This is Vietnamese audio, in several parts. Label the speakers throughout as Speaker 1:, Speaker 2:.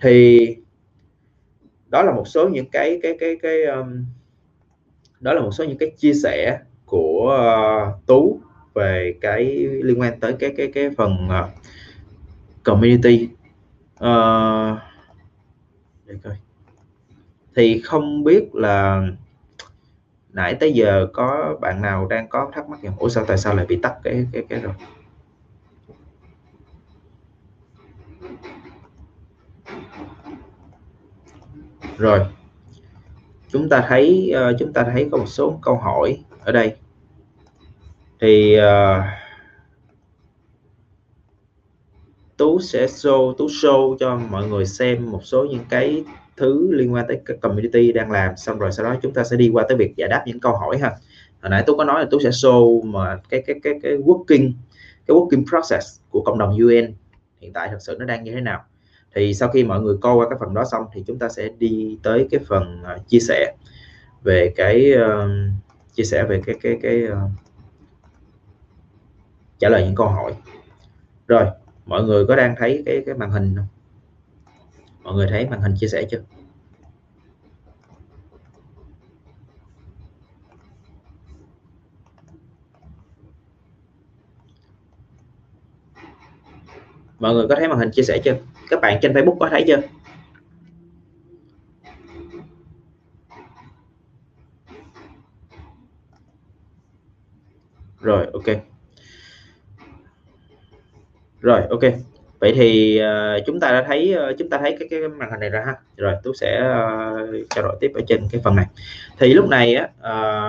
Speaker 1: thì đó là một số những cái cái cái cái um, đó là một số những cái chia sẻ của uh, tú về cái liên quan tới cái cái cái phần uh, community. Uh, để coi. Thì không biết là nãy tới giờ có bạn nào đang có thắc mắc rằng ủa sao tại sao lại bị tắt cái cái cái rồi? Rồi. Chúng ta thấy uh, chúng ta thấy có một số câu hỏi ở đây. Thì uh, tú sẽ show tú show cho mọi người xem một số những cái thứ liên quan tới cái community đang làm. Xong rồi sau đó chúng ta sẽ đi qua tới việc giải đáp những câu hỏi ha. Hồi nãy tú có nói là tú sẽ show mà cái cái cái cái working cái working process của cộng đồng UN hiện tại thật sự nó đang như thế nào? Thì sau khi mọi người coi qua cái phần đó xong thì chúng ta sẽ đi tới cái phần uh, chia sẻ về cái uh, chia sẻ về cái cái cái uh, trả lời những câu hỏi. Rồi mọi người có đang thấy cái cái màn hình không? Mọi người thấy màn hình chia sẻ chưa? Mọi người có thấy màn hình chia sẻ chưa? Các bạn trên Facebook có thấy chưa? Rồi ok. Rồi ok. Vậy thì uh, chúng ta đã thấy uh, chúng ta thấy cái cái màn hình này ra ha. Rồi tôi sẽ uh, trao đổi tiếp ở trên cái phần này. Thì lúc này á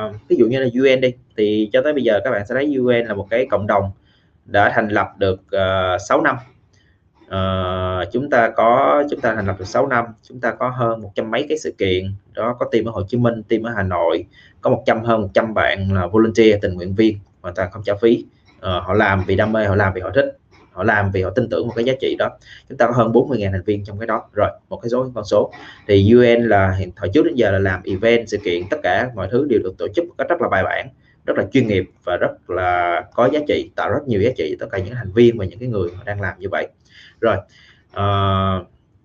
Speaker 1: uh, ví dụ như là UN đi thì cho tới bây giờ các bạn sẽ thấy UN là một cái cộng đồng đã thành lập được uh, 6 năm uh, chúng ta có chúng ta thành lập được 6 năm chúng ta có hơn một trăm mấy cái sự kiện. Đó có team ở Hồ Chí Minh team ở Hà Nội có 100 hơn 100 bạn là volunteer tình nguyện viên mà ta không trả phí. Uh, họ làm vì đam mê họ làm vì họ thích họ làm vì họ tin tưởng một cái giá trị đó. Chúng ta có hơn 40.000 thành viên trong cái đó. Rồi một cái số con số. Thì UN là hiện thời trước đến giờ là làm event sự kiện tất cả mọi thứ đều được tổ chức rất, rất là bài bản rất là chuyên nghiệp và rất là có giá trị tạo rất nhiều giá trị tất cả những thành viên và những cái người đang làm như vậy rồi à,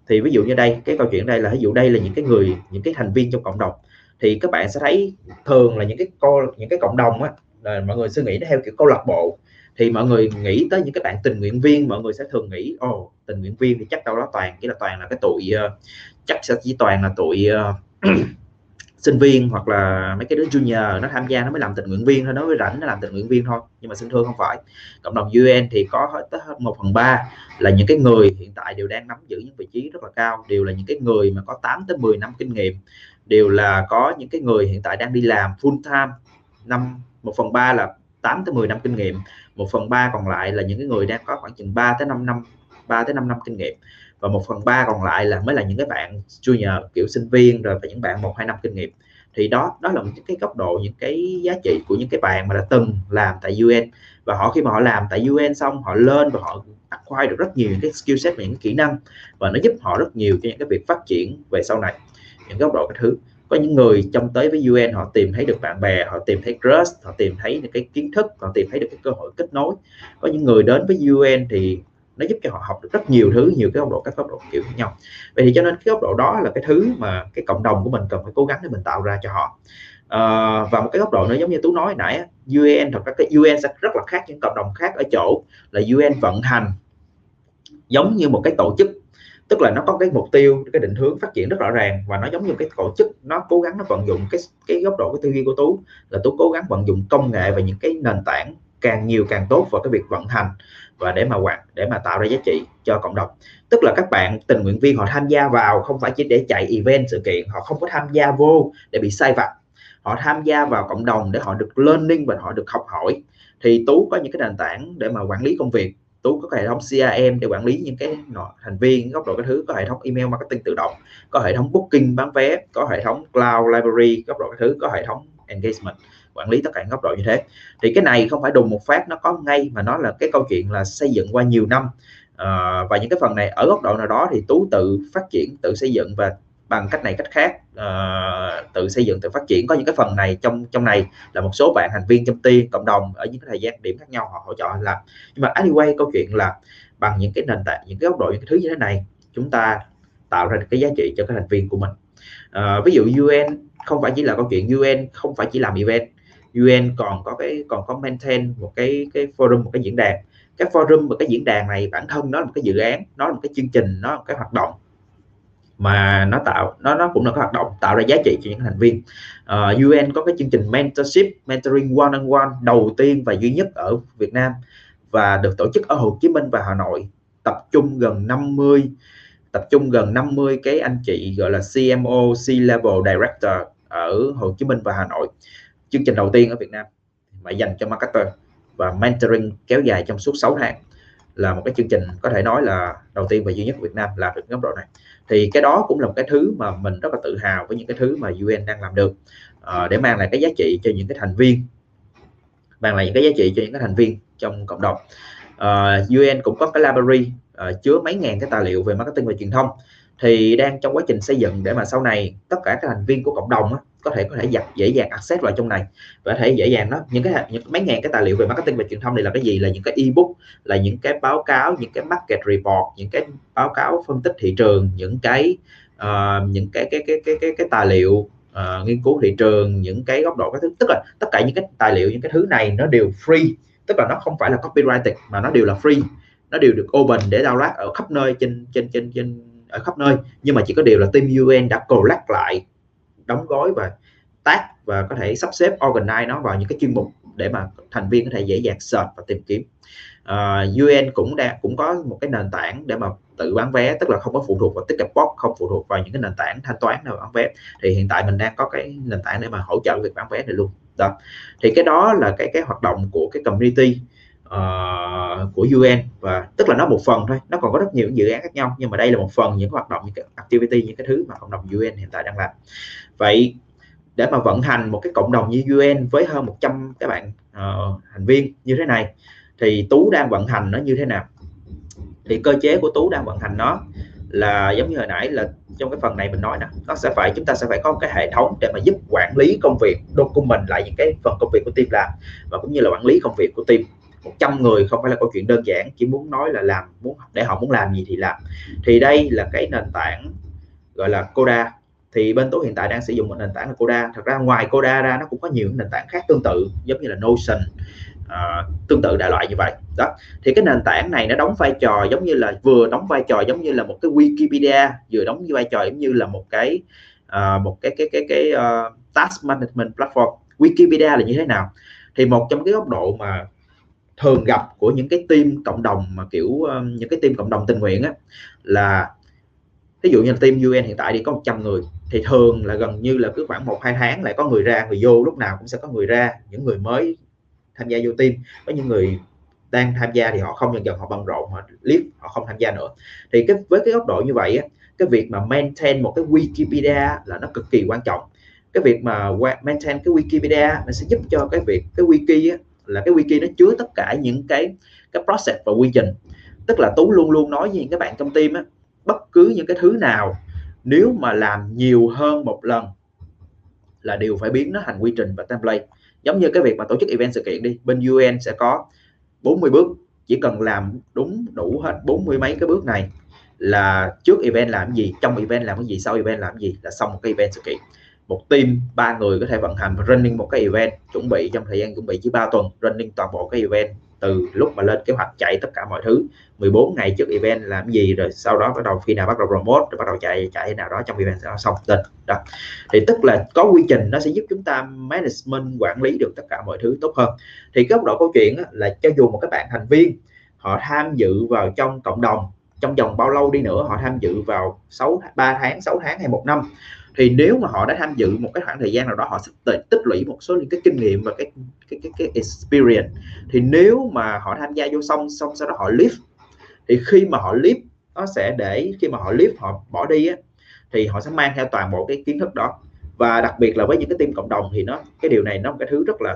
Speaker 1: thì ví dụ như đây cái câu chuyện đây là ví dụ đây là những cái người những cái thành viên trong cộng đồng. Thì các bạn sẽ thấy thường là những cái co những cái cộng đồng á là mọi người suy nghĩ theo kiểu câu lạc bộ. Thì mọi người nghĩ tới những cái bạn tình nguyện viên mọi người sẽ thường nghĩ ồ oh, tình nguyện viên thì chắc đâu đó toàn chỉ là toàn là cái tuổi uh, ờ, chắc sẽ chỉ toàn là tuổi uh, ờ, sinh viên hoặc là mấy cái đứa junior, nó tham gia nó mới làm tình nguyện viên thôi, nó mới rảnh nó làm tình nguyện viên thôi, nhưng mà xin thưa không phải. Cộng đồng UN thì có hết tới một phần ba là những cái người hiện tại đều đang nắm giữ những vị trí rất là cao, đều là những cái người mà có 8 tới 10 năm kinh nghiệm, đều là có những cái người hiện tại đang đi làm full time, năm, một phần ba là 8 tới 10 năm kinh nghiệm, một phần ba còn lại là những cái người đang có khoảng chừng 3 tới 5 năm 3 tới 5 năm kinh nghiệm và một phần ba còn lại là mới là những cái bạn junior, kiểu sinh viên rồi và những bạn một hai năm kinh nghiệm. Thì đó đó là những cái góc độ, những cái giá trị của những cái bạn mà đã từng làm tại UN và họ khi mà họ làm tại UN xong, họ lên và họ acquire được rất nhiều những cái skill set và những kỹ năng. Và nó giúp họ rất nhiều cho những cái việc phát triển về sau này, những góc độ cái thứ. Có những người trong tới với UN họ tìm thấy được bạn bè, họ tìm thấy trust họ tìm thấy những cái kiến thức, họ tìm thấy được cái cơ hội kết nối. Có những người đến với UN thì nó giúp cho họ học được rất nhiều thứ nhiều cái góc độ các góc độ kiểu khác nhau. Vậy thì cho nên cái góc độ đó là cái thứ mà cái cộng đồng của mình cần phải cố gắng để mình tạo ra cho họ. À, và một cái góc độ nữa giống như tú nói nãy UN thật ra cái UN sẽ rất là khác những cộng đồng khác ở chỗ là UN vận hành giống như một cái tổ chức. Tức là nó có cái mục tiêu cái định hướng phát triển rất rõ ràng và nó giống như cái tổ chức nó cố gắng nó vận dụng cái cái góc độ cái tư duy của tú là tú cố gắng vận dụng công nghệ và những cái nền tảng càng nhiều càng tốt vào cái việc vận hành và để mà hoạt để mà tạo ra giá trị cho cộng đồng. Tức là các bạn tình nguyện viên họ tham gia vào, không phải chỉ để chạy event sự kiện, họ không có tham gia vô để bị sai vặt. Họ tham gia vào cộng đồng để họ được learning và họ được học hỏi. Thì tú có những cái nền tảng để mà quản lý công việc. Tú có hệ thống CRM để quản lý những cái thành viên, góc độ cái thứ, có hệ thống email marketing tự động, có hệ thống booking bán vé, có hệ thống cloud library, góc độ cái thứ, có hệ thống engagement quản lý tất cả góc độ như thế. Thì cái này không phải đùng một phát nó có ngay mà nó là cái câu chuyện là xây dựng qua nhiều năm. À, và những cái phần này ở góc độ nào đó thì tú tự phát triển tự xây dựng và bằng cách này cách khác uh, tự xây dựng tự phát triển. Có những cái phần này trong trong này là một số bạn thành viên trong tiên cộng đồng ở những cái thời gian điểm khác nhau họ hỗ trợ làm. Nhưng mà anyway câu chuyện là bằng những cái nền tảng những cái góc độ những cái thứ như thế này chúng ta tạo ra được cái giá trị cho các thành viên của mình. Uh, ví dụ UN không phải chỉ là câu chuyện UN không phải chỉ làm event. UN còn có cái còn có maintain một cái cái forum một cái diễn đàn. Cái forum và cái diễn đàn này bản thân nó là một cái dự án nó là một cái chương trình nó là một cái hoạt động mà nó tạo nó nó cũng là cái hoạt động tạo ra giá trị cho những thành viên. Ờ, uh, UN có cái chương trình mentorship mentoring one on one đầu tiên và duy nhất ở Việt Nam và được tổ chức ở Hồ Chí Minh và Hà Nội. Tập trung gần 50 tập trung gần 50 cái anh chị gọi là CMO C-level director ở Hồ Chí Minh và Hà Nội chương trình đầu tiên ở Việt Nam mà dành cho marketer và mentoring kéo dài trong suốt 6 tháng là một cái chương trình có thể nói là đầu tiên và duy nhất Việt Nam làm được góc độ này. Thì cái đó cũng là một cái thứ mà mình rất là tự hào với những cái thứ mà UN đang làm được uh, để mang lại cái giá trị cho những cái thành viên mang lại những cái giá trị cho những cái thành viên trong cộng đồng. Ờ, uh, UN cũng có cái library uh, chứa mấy ngàn cái tài liệu về marketing và truyền thông thì đang trong quá trình xây dựng để mà sau này tất cả các thành viên của cộng đồng á, có thể có thể dập dễ dàng access vào trong này. Và có thể dễ dàng đó những cái những mấy ngàn cái tài liệu về marketing và truyền thông này là cái gì? Là những cái ebook là những cái báo cáo những cái market report những cái báo cáo phân tích thị trường những cái uh, những cái cái cái cái cái, cái tài liệu uh, nghiên cứu thị trường những cái góc độ các thứ. Tức là tất cả những cái tài liệu những cái thứ này nó đều free. Tức là nó không phải là copyrighted mà nó đều là free. Nó đều được open để download ở khắp nơi trên trên trên trên ở khắp nơi nhưng mà chỉ có điều là team UN đã collect lại đóng gói và tác và có thể sắp xếp organize nó vào những cái chuyên mục để mà thành viên có thể dễ dàng search và tìm kiếm. À, uh, UN cũng đã cũng có một cái nền tảng để mà tự bán vé tức là không có phụ thuộc vào Ticketbox không phụ thuộc vào những cái nền tảng thanh toán nào bán vé. Thì hiện tại mình đang có cái nền tảng để mà hỗ trợ việc bán vé này luôn. Đó. Thì cái đó là cái cái hoạt động của cái community uh, của UN và tức là nó một phần thôi nó còn có rất nhiều dự án khác nhau nhưng mà đây là một phần những hoạt động những cái activity những cái thứ mà cộng đồng UN hiện tại đang làm. Vậy để mà vận hành một cái cộng đồng như UN với hơn 100 các bạn uh, thành viên như thế này thì Tú đang vận hành nó như thế nào? Thì cơ chế của Tú đang vận hành nó là giống như hồi nãy là trong cái phần này mình nói nè nó sẽ phải chúng ta sẽ phải có một cái hệ thống để mà giúp quản lý công việc document lại những cái phần công việc của team làm và cũng như là quản lý công việc của team. 100 người không phải là câu chuyện đơn giản chỉ muốn nói là làm muốn để họ muốn làm gì thì làm. Thì đây là cái nền tảng gọi là Coda. Thì bên tôi hiện tại đang sử dụng một nền tảng là Coda. Thật ra ngoài Coda ra nó cũng có nhiều nền tảng khác tương tự giống như là Notion uh, tương tự đại loại như vậy. Đó. Thì cái nền tảng này nó đóng vai trò giống như là vừa đóng vai trò giống như là một cái Wikipedia vừa đóng vai trò giống như là một cái uh, một cái cái cái cái uh, task management platform. Wikipedia là như thế nào? Thì một trong cái góc độ mà thường gặp của những cái team cộng đồng mà kiểu um, những cái team cộng đồng tình nguyện á là ví dụ như là team UN hiện tại đi có 100 người thì thường là gần như là cứ khoảng một hai tháng lại có người ra người vô lúc nào cũng sẽ có người ra những người mới tham gia vô team. Có những người đang tham gia thì họ không dần dần họ bận rộn họ liếc họ không tham gia nữa. Thì cái với cái góc độ như vậy á, cái việc mà maintain một cái Wikipedia là nó cực kỳ quan trọng. Cái việc mà maintain cái Wikipedia nó sẽ giúp cho cái việc cái wiki á, là cái wiki nó chứa tất cả những cái cái process và quy trình. Tức là tú luôn luôn nói với những các bạn trong team á, bất cứ những cái thứ nào, nếu mà làm nhiều hơn một lần là đều phải biến nó thành quy trình và template. Giống như cái việc mà tổ chức event sự kiện đi, bên UN sẽ có 40 bước, chỉ cần làm đúng đủ hết 40 mấy cái bước này là trước event làm gì, trong event làm cái gì, sau event làm gì là xong một cái event sự kiện một team, ba người có thể vận hành và running một cái event, chuẩn bị trong thời gian chuẩn bị chỉ 3 tuần, running toàn bộ cái event từ lúc mà lên kế hoạch chạy tất cả mọi thứ. 14 ngày trước event làm gì, rồi sau đó bắt đầu khi nào bắt đầu promote, rồi bắt đầu chạy chạy thế nào đó trong event đó, xong tình đó. Thì tức là có quy trình, nó sẽ giúp chúng ta management, quản lý được tất cả mọi thứ tốt hơn. Thì góc độ câu chuyện là cho dù một cái bạn thành viên, họ tham dự vào trong cộng đồng, trong vòng bao lâu đi nữa, họ tham dự vào 6 3 tháng 6 tháng hay một năm thì nếu mà họ đã tham dự một cái khoảng thời gian nào đó họ sẽ tích lũy một số những cái kinh nghiệm và cái cái cái, cái experience. Thì nếu mà họ tham gia vô xong xong sau đó họ leave thì khi mà họ leave nó sẽ để khi mà họ leave họ bỏ đi á, thì họ sẽ mang theo toàn bộ cái kiến thức đó. Và đặc biệt là với những cái team cộng đồng thì nó cái điều này nó một cái thứ rất là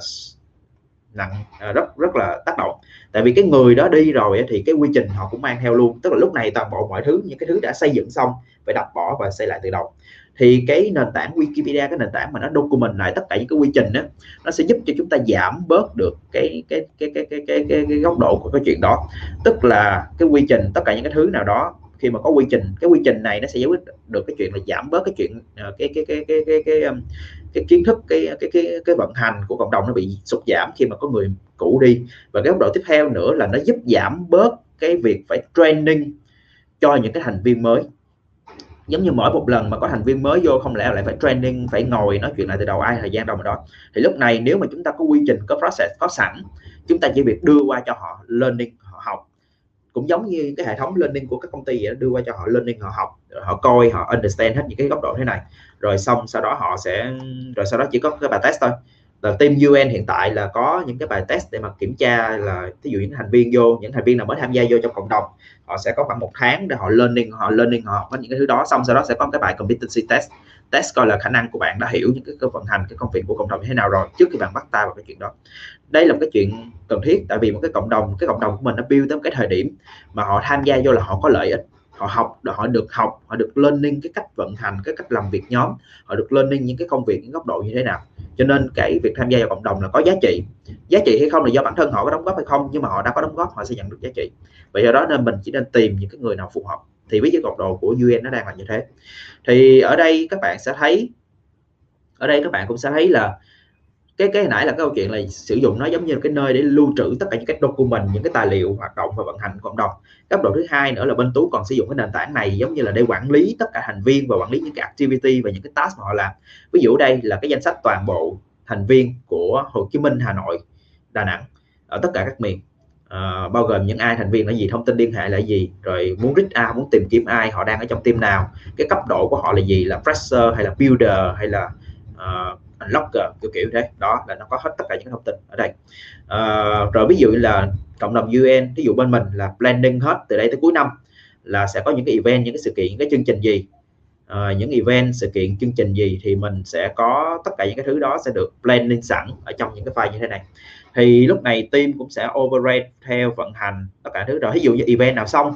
Speaker 1: nặng à, rất rất là tác động. Tại vì cái người đó đi rồi thì cái quy trình họ cũng mang theo luôn. Tức là lúc này toàn bộ mọi thứ những cái thứ đã xây dựng xong phải đập bỏ và xây lại từ đầu thì cái nền tảng Wikipedia cái nền tảng mà nó document lại tất cả những cái quy trình đó nó sẽ giúp cho chúng ta giảm bớt được cái cái cái cái cái cái, cái, cái góc độ của cái chuyện đó tức là cái quy trình tất cả những cái thứ nào đó khi mà có quy trình cái quy trình này nó sẽ giải quyết được cái chuyện là giảm bớt cái chuyện cái cái cái cái cái cái, cái kiến thức cái cái cái cái vận hành của cộng đồng nó bị sụt giảm khi mà có người cũ đi và cái góc độ tiếp theo nữa là nó giúp giảm bớt cái việc phải training cho những cái thành viên mới giống như mỗi một lần mà có thành viên mới vô, không lẽ lại phải training, phải ngồi nói chuyện lại từ đầu ai, thời gian đâu mà đó thì lúc này nếu mà chúng ta có quy trình, có process, có sẵn, chúng ta chỉ việc đưa qua cho họ learning, họ học. Cũng giống như cái hệ thống learning của các công ty vậy đưa qua cho họ learning, họ học, họ coi, họ understand hết những cái góc độ thế này. Rồi xong sau đó họ sẽ, rồi sau đó chỉ có cái bài test thôi là team UN hiện tại là có những cái bài test để mà kiểm tra là ví dụ những thành viên vô những thành viên nào mới tham gia vô trong cộng đồng họ sẽ có khoảng một tháng để họ learning họ learning họ có những cái thứ đó xong sau đó sẽ có cái bài competency test. Test coi là khả năng của bạn đã hiểu những cái, cái vận hành cái công việc của cộng đồng như thế nào rồi trước khi bạn bắt tay vào cái chuyện đó. Đây là một cái chuyện cần thiết tại vì một cái cộng đồng cái cộng đồng của mình nó build tới một cái thời điểm mà họ tham gia vô là họ có lợi ích họ học, họ được học, họ được lên lên cái cách vận hành, cái cách làm việc nhóm. Họ được lên lên những cái công việc, những góc độ như thế nào. Cho nên cái việc tham gia vào cộng đồng là có giá trị. Giá trị hay không là do bản thân họ có đóng góp hay không, nhưng mà họ đã có đóng góp, họ sẽ nhận được giá trị. Vậy do đó nên mình chỉ nên tìm những cái người nào phù hợp. Thì với cái góc độ của UN nó đang là như thế. Thì ở đây các bạn sẽ thấy, ở đây các bạn cũng sẽ thấy là cái cái nãy là cái câu chuyện là sử dụng nó giống như cái nơi để lưu trữ tất cả những cái document những cái tài liệu hoạt động và vận hành cộng đồng. Cấp độ thứ hai nữa là bên tú còn sử dụng cái nền tảng này giống như là để quản lý tất cả thành viên và quản lý những cái activity và những cái task mà họ làm. Ví dụ đây là cái danh sách toàn bộ thành viên của Hồ Chí Minh Hà Nội Đà Nẵng ở tất cả các miền. À, bao gồm những ai thành viên là gì thông tin liên hệ là gì rồi muốn reach out muốn tìm kiếm ai họ đang ở trong team nào cái cấp độ của họ là gì là fresher hay là builder hay là uh, Locker kiểu kiểu thế. Đó là nó có hết tất cả những thông tin ở đây. Uh, rồi ví dụ là cộng đồng UN ví dụ bên mình là planning hết từ đây tới cuối năm là sẽ có những cái event những cái sự kiện những cái chương trình gì. Uh, những event sự kiện chương trình gì thì mình sẽ có tất cả những cái thứ đó sẽ được planning sẵn ở trong những cái file như thế này. Thì lúc này team cũng sẽ override theo vận hành tất cả thứ. Rồi ví dụ như event nào xong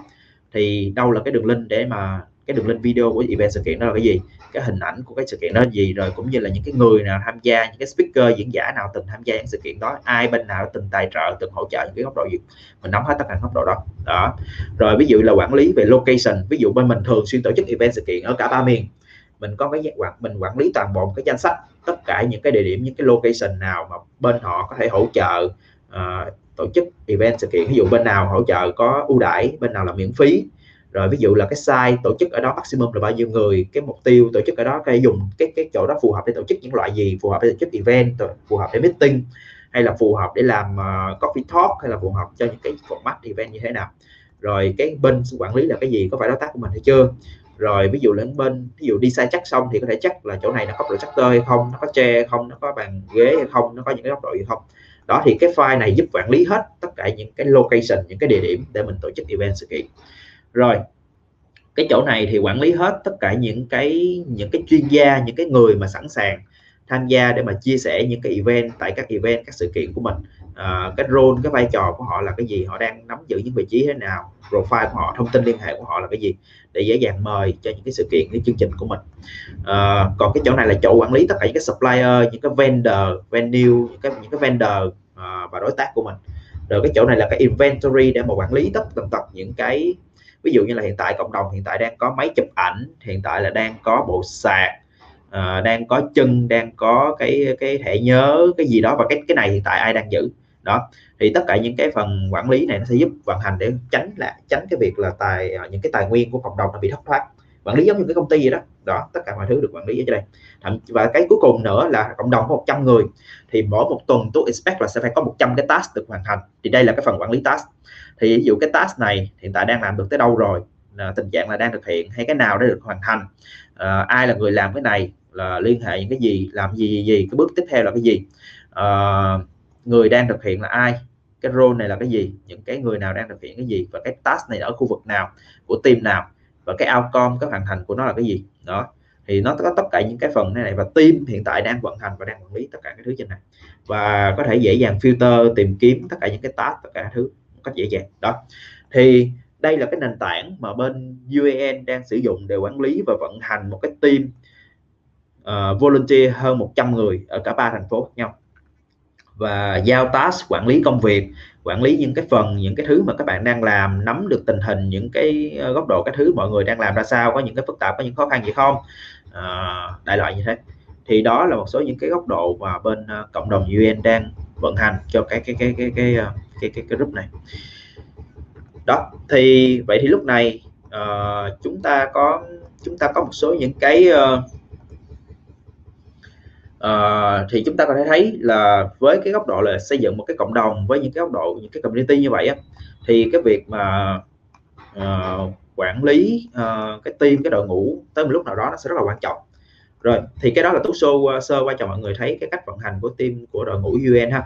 Speaker 1: thì đâu là cái đường link để mà cái đường link video của event sự kiện đó là cái gì cái hình ảnh của cái sự kiện đó là gì rồi cũng như là những cái người nào tham gia những cái speaker diễn giả nào từng tham gia những sự kiện đó ai bên nào từng tài trợ từng hỗ trợ những cái góc độ gì. Mình nắm hết tất cả góc độ đó. Đó. Rồi ví dụ là quản lý về location ví dụ bên mình thường xuyên tổ chức event sự kiện ở cả ba miền. Mình có cái quản mình quản lý toàn bộ cái danh sách tất cả những cái địa điểm những cái location nào mà bên họ có thể hỗ trợ uh, tổ chức event sự kiện. Ví dụ bên nào hỗ trợ có ưu đãi bên nào là miễn phí rồi ví dụ là cái size tổ chức ở đó maximum là bao nhiêu người cái mục tiêu tổ chức ở đó cái dùng cái cái chỗ đó phù hợp để tổ chức những loại gì? Phù hợp để tổ chức event phù hợp để meeting hay là phù hợp để làm uh, coffee talk hay là phù hợp cho những cái format event như thế nào? Rồi cái bên quản lý là cái gì? Có phải đối tác của mình hay chưa? Rồi ví dụ lên bên ví dụ đi sai chắc xong thì có thể chắc là chỗ này nó có projector hay không nó có tre không nó có bàn ghế hay không nó có những cái góc độ gì không? Đó thì cái file này giúp quản lý hết tất cả những cái location những cái địa điểm để mình tổ chức event sự kiện rồi cái chỗ này thì quản lý hết tất cả những cái những cái chuyên gia những cái người mà sẵn sàng tham gia để mà chia sẻ những cái event tại các event các sự kiện của mình. À, cái role cái vai trò của họ là cái gì họ đang nắm giữ những vị trí thế nào profile của họ thông tin liên hệ của họ là cái gì để dễ dàng mời cho những cái sự kiện cái chương trình của mình. À, còn cái chỗ này là chỗ quản lý tất cả những cái supplier những cái vendor venue những cái những cái vendor à, và đối tác của mình. Rồi cái chỗ này là cái inventory để mà quản lý tất tần tật những cái ví dụ như là hiện tại cộng đồng hiện tại đang có máy chụp ảnh hiện tại là đang có bộ sạc à, đang có chân đang có cái cái thẻ nhớ cái gì đó và cái cái này hiện tại ai đang giữ. Đó thì tất cả những cái phần quản lý này nó sẽ giúp vận hành để tránh là tránh cái việc là tài những cái tài nguyên của cộng đồng nó bị thất thoát quản lý giống như cái công ty vậy đó. Đó tất cả mọi thứ được quản lý ở đây. Thậm và cái cuối cùng nữa là cộng đồng có 100 người. Thì mỗi một tuần tôi expect là sẽ phải có 100 cái task được hoàn thành. Thì đây là cái phần quản lý task. Thì ví dụ cái task này hiện tại đang làm được tới đâu rồi? Là tình trạng là đang thực hiện hay cái nào đã được hoàn thành? À, ai là người làm cái này? Là liên hệ những cái gì? Làm gì gì, gì. cái bước tiếp theo là cái gì? À, người đang thực hiện là ai? Cái role này là cái gì? Những cái người nào đang thực hiện cái gì? Và cái task này ở khu vực nào? Của team nào? Và cái outcome cái hoàn thành của nó là cái gì? Đó. Thì nó có tất cả những cái phần này, này. Và team hiện tại đang vận hành và đang quản lý tất cả cái thứ trên này. Và có thể dễ dàng filter tìm kiếm tất cả những cái task tất cả thứ một cách dễ dàng. Đó. Thì đây là cái nền tảng mà bên UAN đang sử dụng để quản lý và vận hành một cái team uh, volunteer hơn 100 người ở cả ba thành phố khác nhau và giao task quản lý công việc quản lý những cái phần những cái thứ mà các bạn đang làm nắm được tình hình những cái ờ, góc độ cái thứ mọi người đang làm ra sao có những cái phức tạp có những khó khăn gì không? À, đại loại như thế. Thì đó là một số những cái góc độ mà bên ờ, cộng đồng UN đang vận hành cho cái cái cái cái cái cái cái, cái, cái group này. Đó thì vậy thì lúc này uh, chúng ta có chúng ta có một số những cái uh, uh, thì chúng ta có thể thấy là với cái góc độ là xây dựng một cái cộng đồng với những cái góc độ những cái community như vậy á, thì cái việc mà uh, quản lý uh, cái team cái đội ngũ tới một lúc nào đó nó sẽ rất là quan trọng. Rồi thì cái đó là tú show sơ qua cho mọi người thấy cái cách vận hành của team của đội ngũ UN ha.